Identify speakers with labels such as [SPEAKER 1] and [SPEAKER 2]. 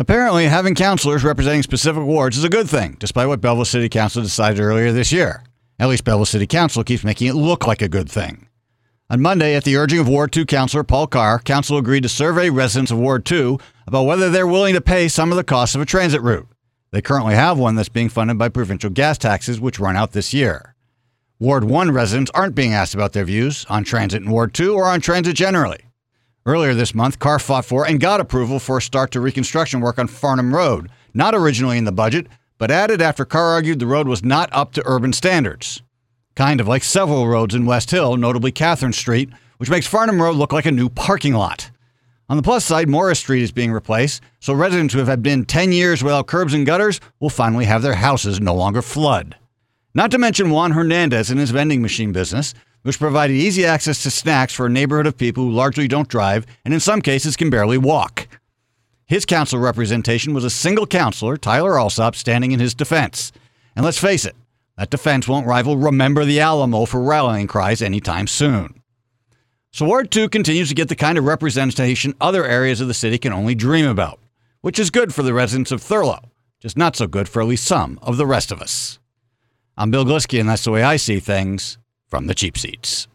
[SPEAKER 1] Apparently, having councilors representing specific wards is a good thing, despite what Belleville City Council decided earlier this year. At least Belleville City Council keeps making it look like a good thing. On Monday, at the urging of Ward 2 Councilor Paul Carr, Council agreed to survey residents of Ward 2 about whether they're willing to pay some of the costs of a transit route. They currently have one that's being funded by provincial gas taxes, which run out this year. Ward 1 residents aren't being asked about their views on transit in Ward 2 or on transit generally. Earlier this month, Carr fought for and got approval for a start to reconstruction work on Farnham Road, not originally in the budget, but added after Carr argued the road was not up to urban standards. Kind of like several roads in West Hill, notably Catherine Street, which makes Farnham Road look like a new parking lot. On the plus side, Morris Street is being replaced, so residents who have been 10 years without curbs and gutters will finally have their houses no longer flood. Not to mention Juan Hernandez and his vending machine business, which provided easy access to snacks for a neighborhood of people who largely don't drive and in some cases can barely walk. His council representation was a single councilor, Tyler Allsopp, standing in his defense. And let's face it, that defense won't rival Remember the Alamo for rallying cries anytime soon. So Ward 2 continues to get the kind of representation other areas of the city can only dream about, which is good for the residents of Thurlow, just not so good for at least some of the rest of us. I'm Bill Glisky, and that's the way I see things from the cheap seats.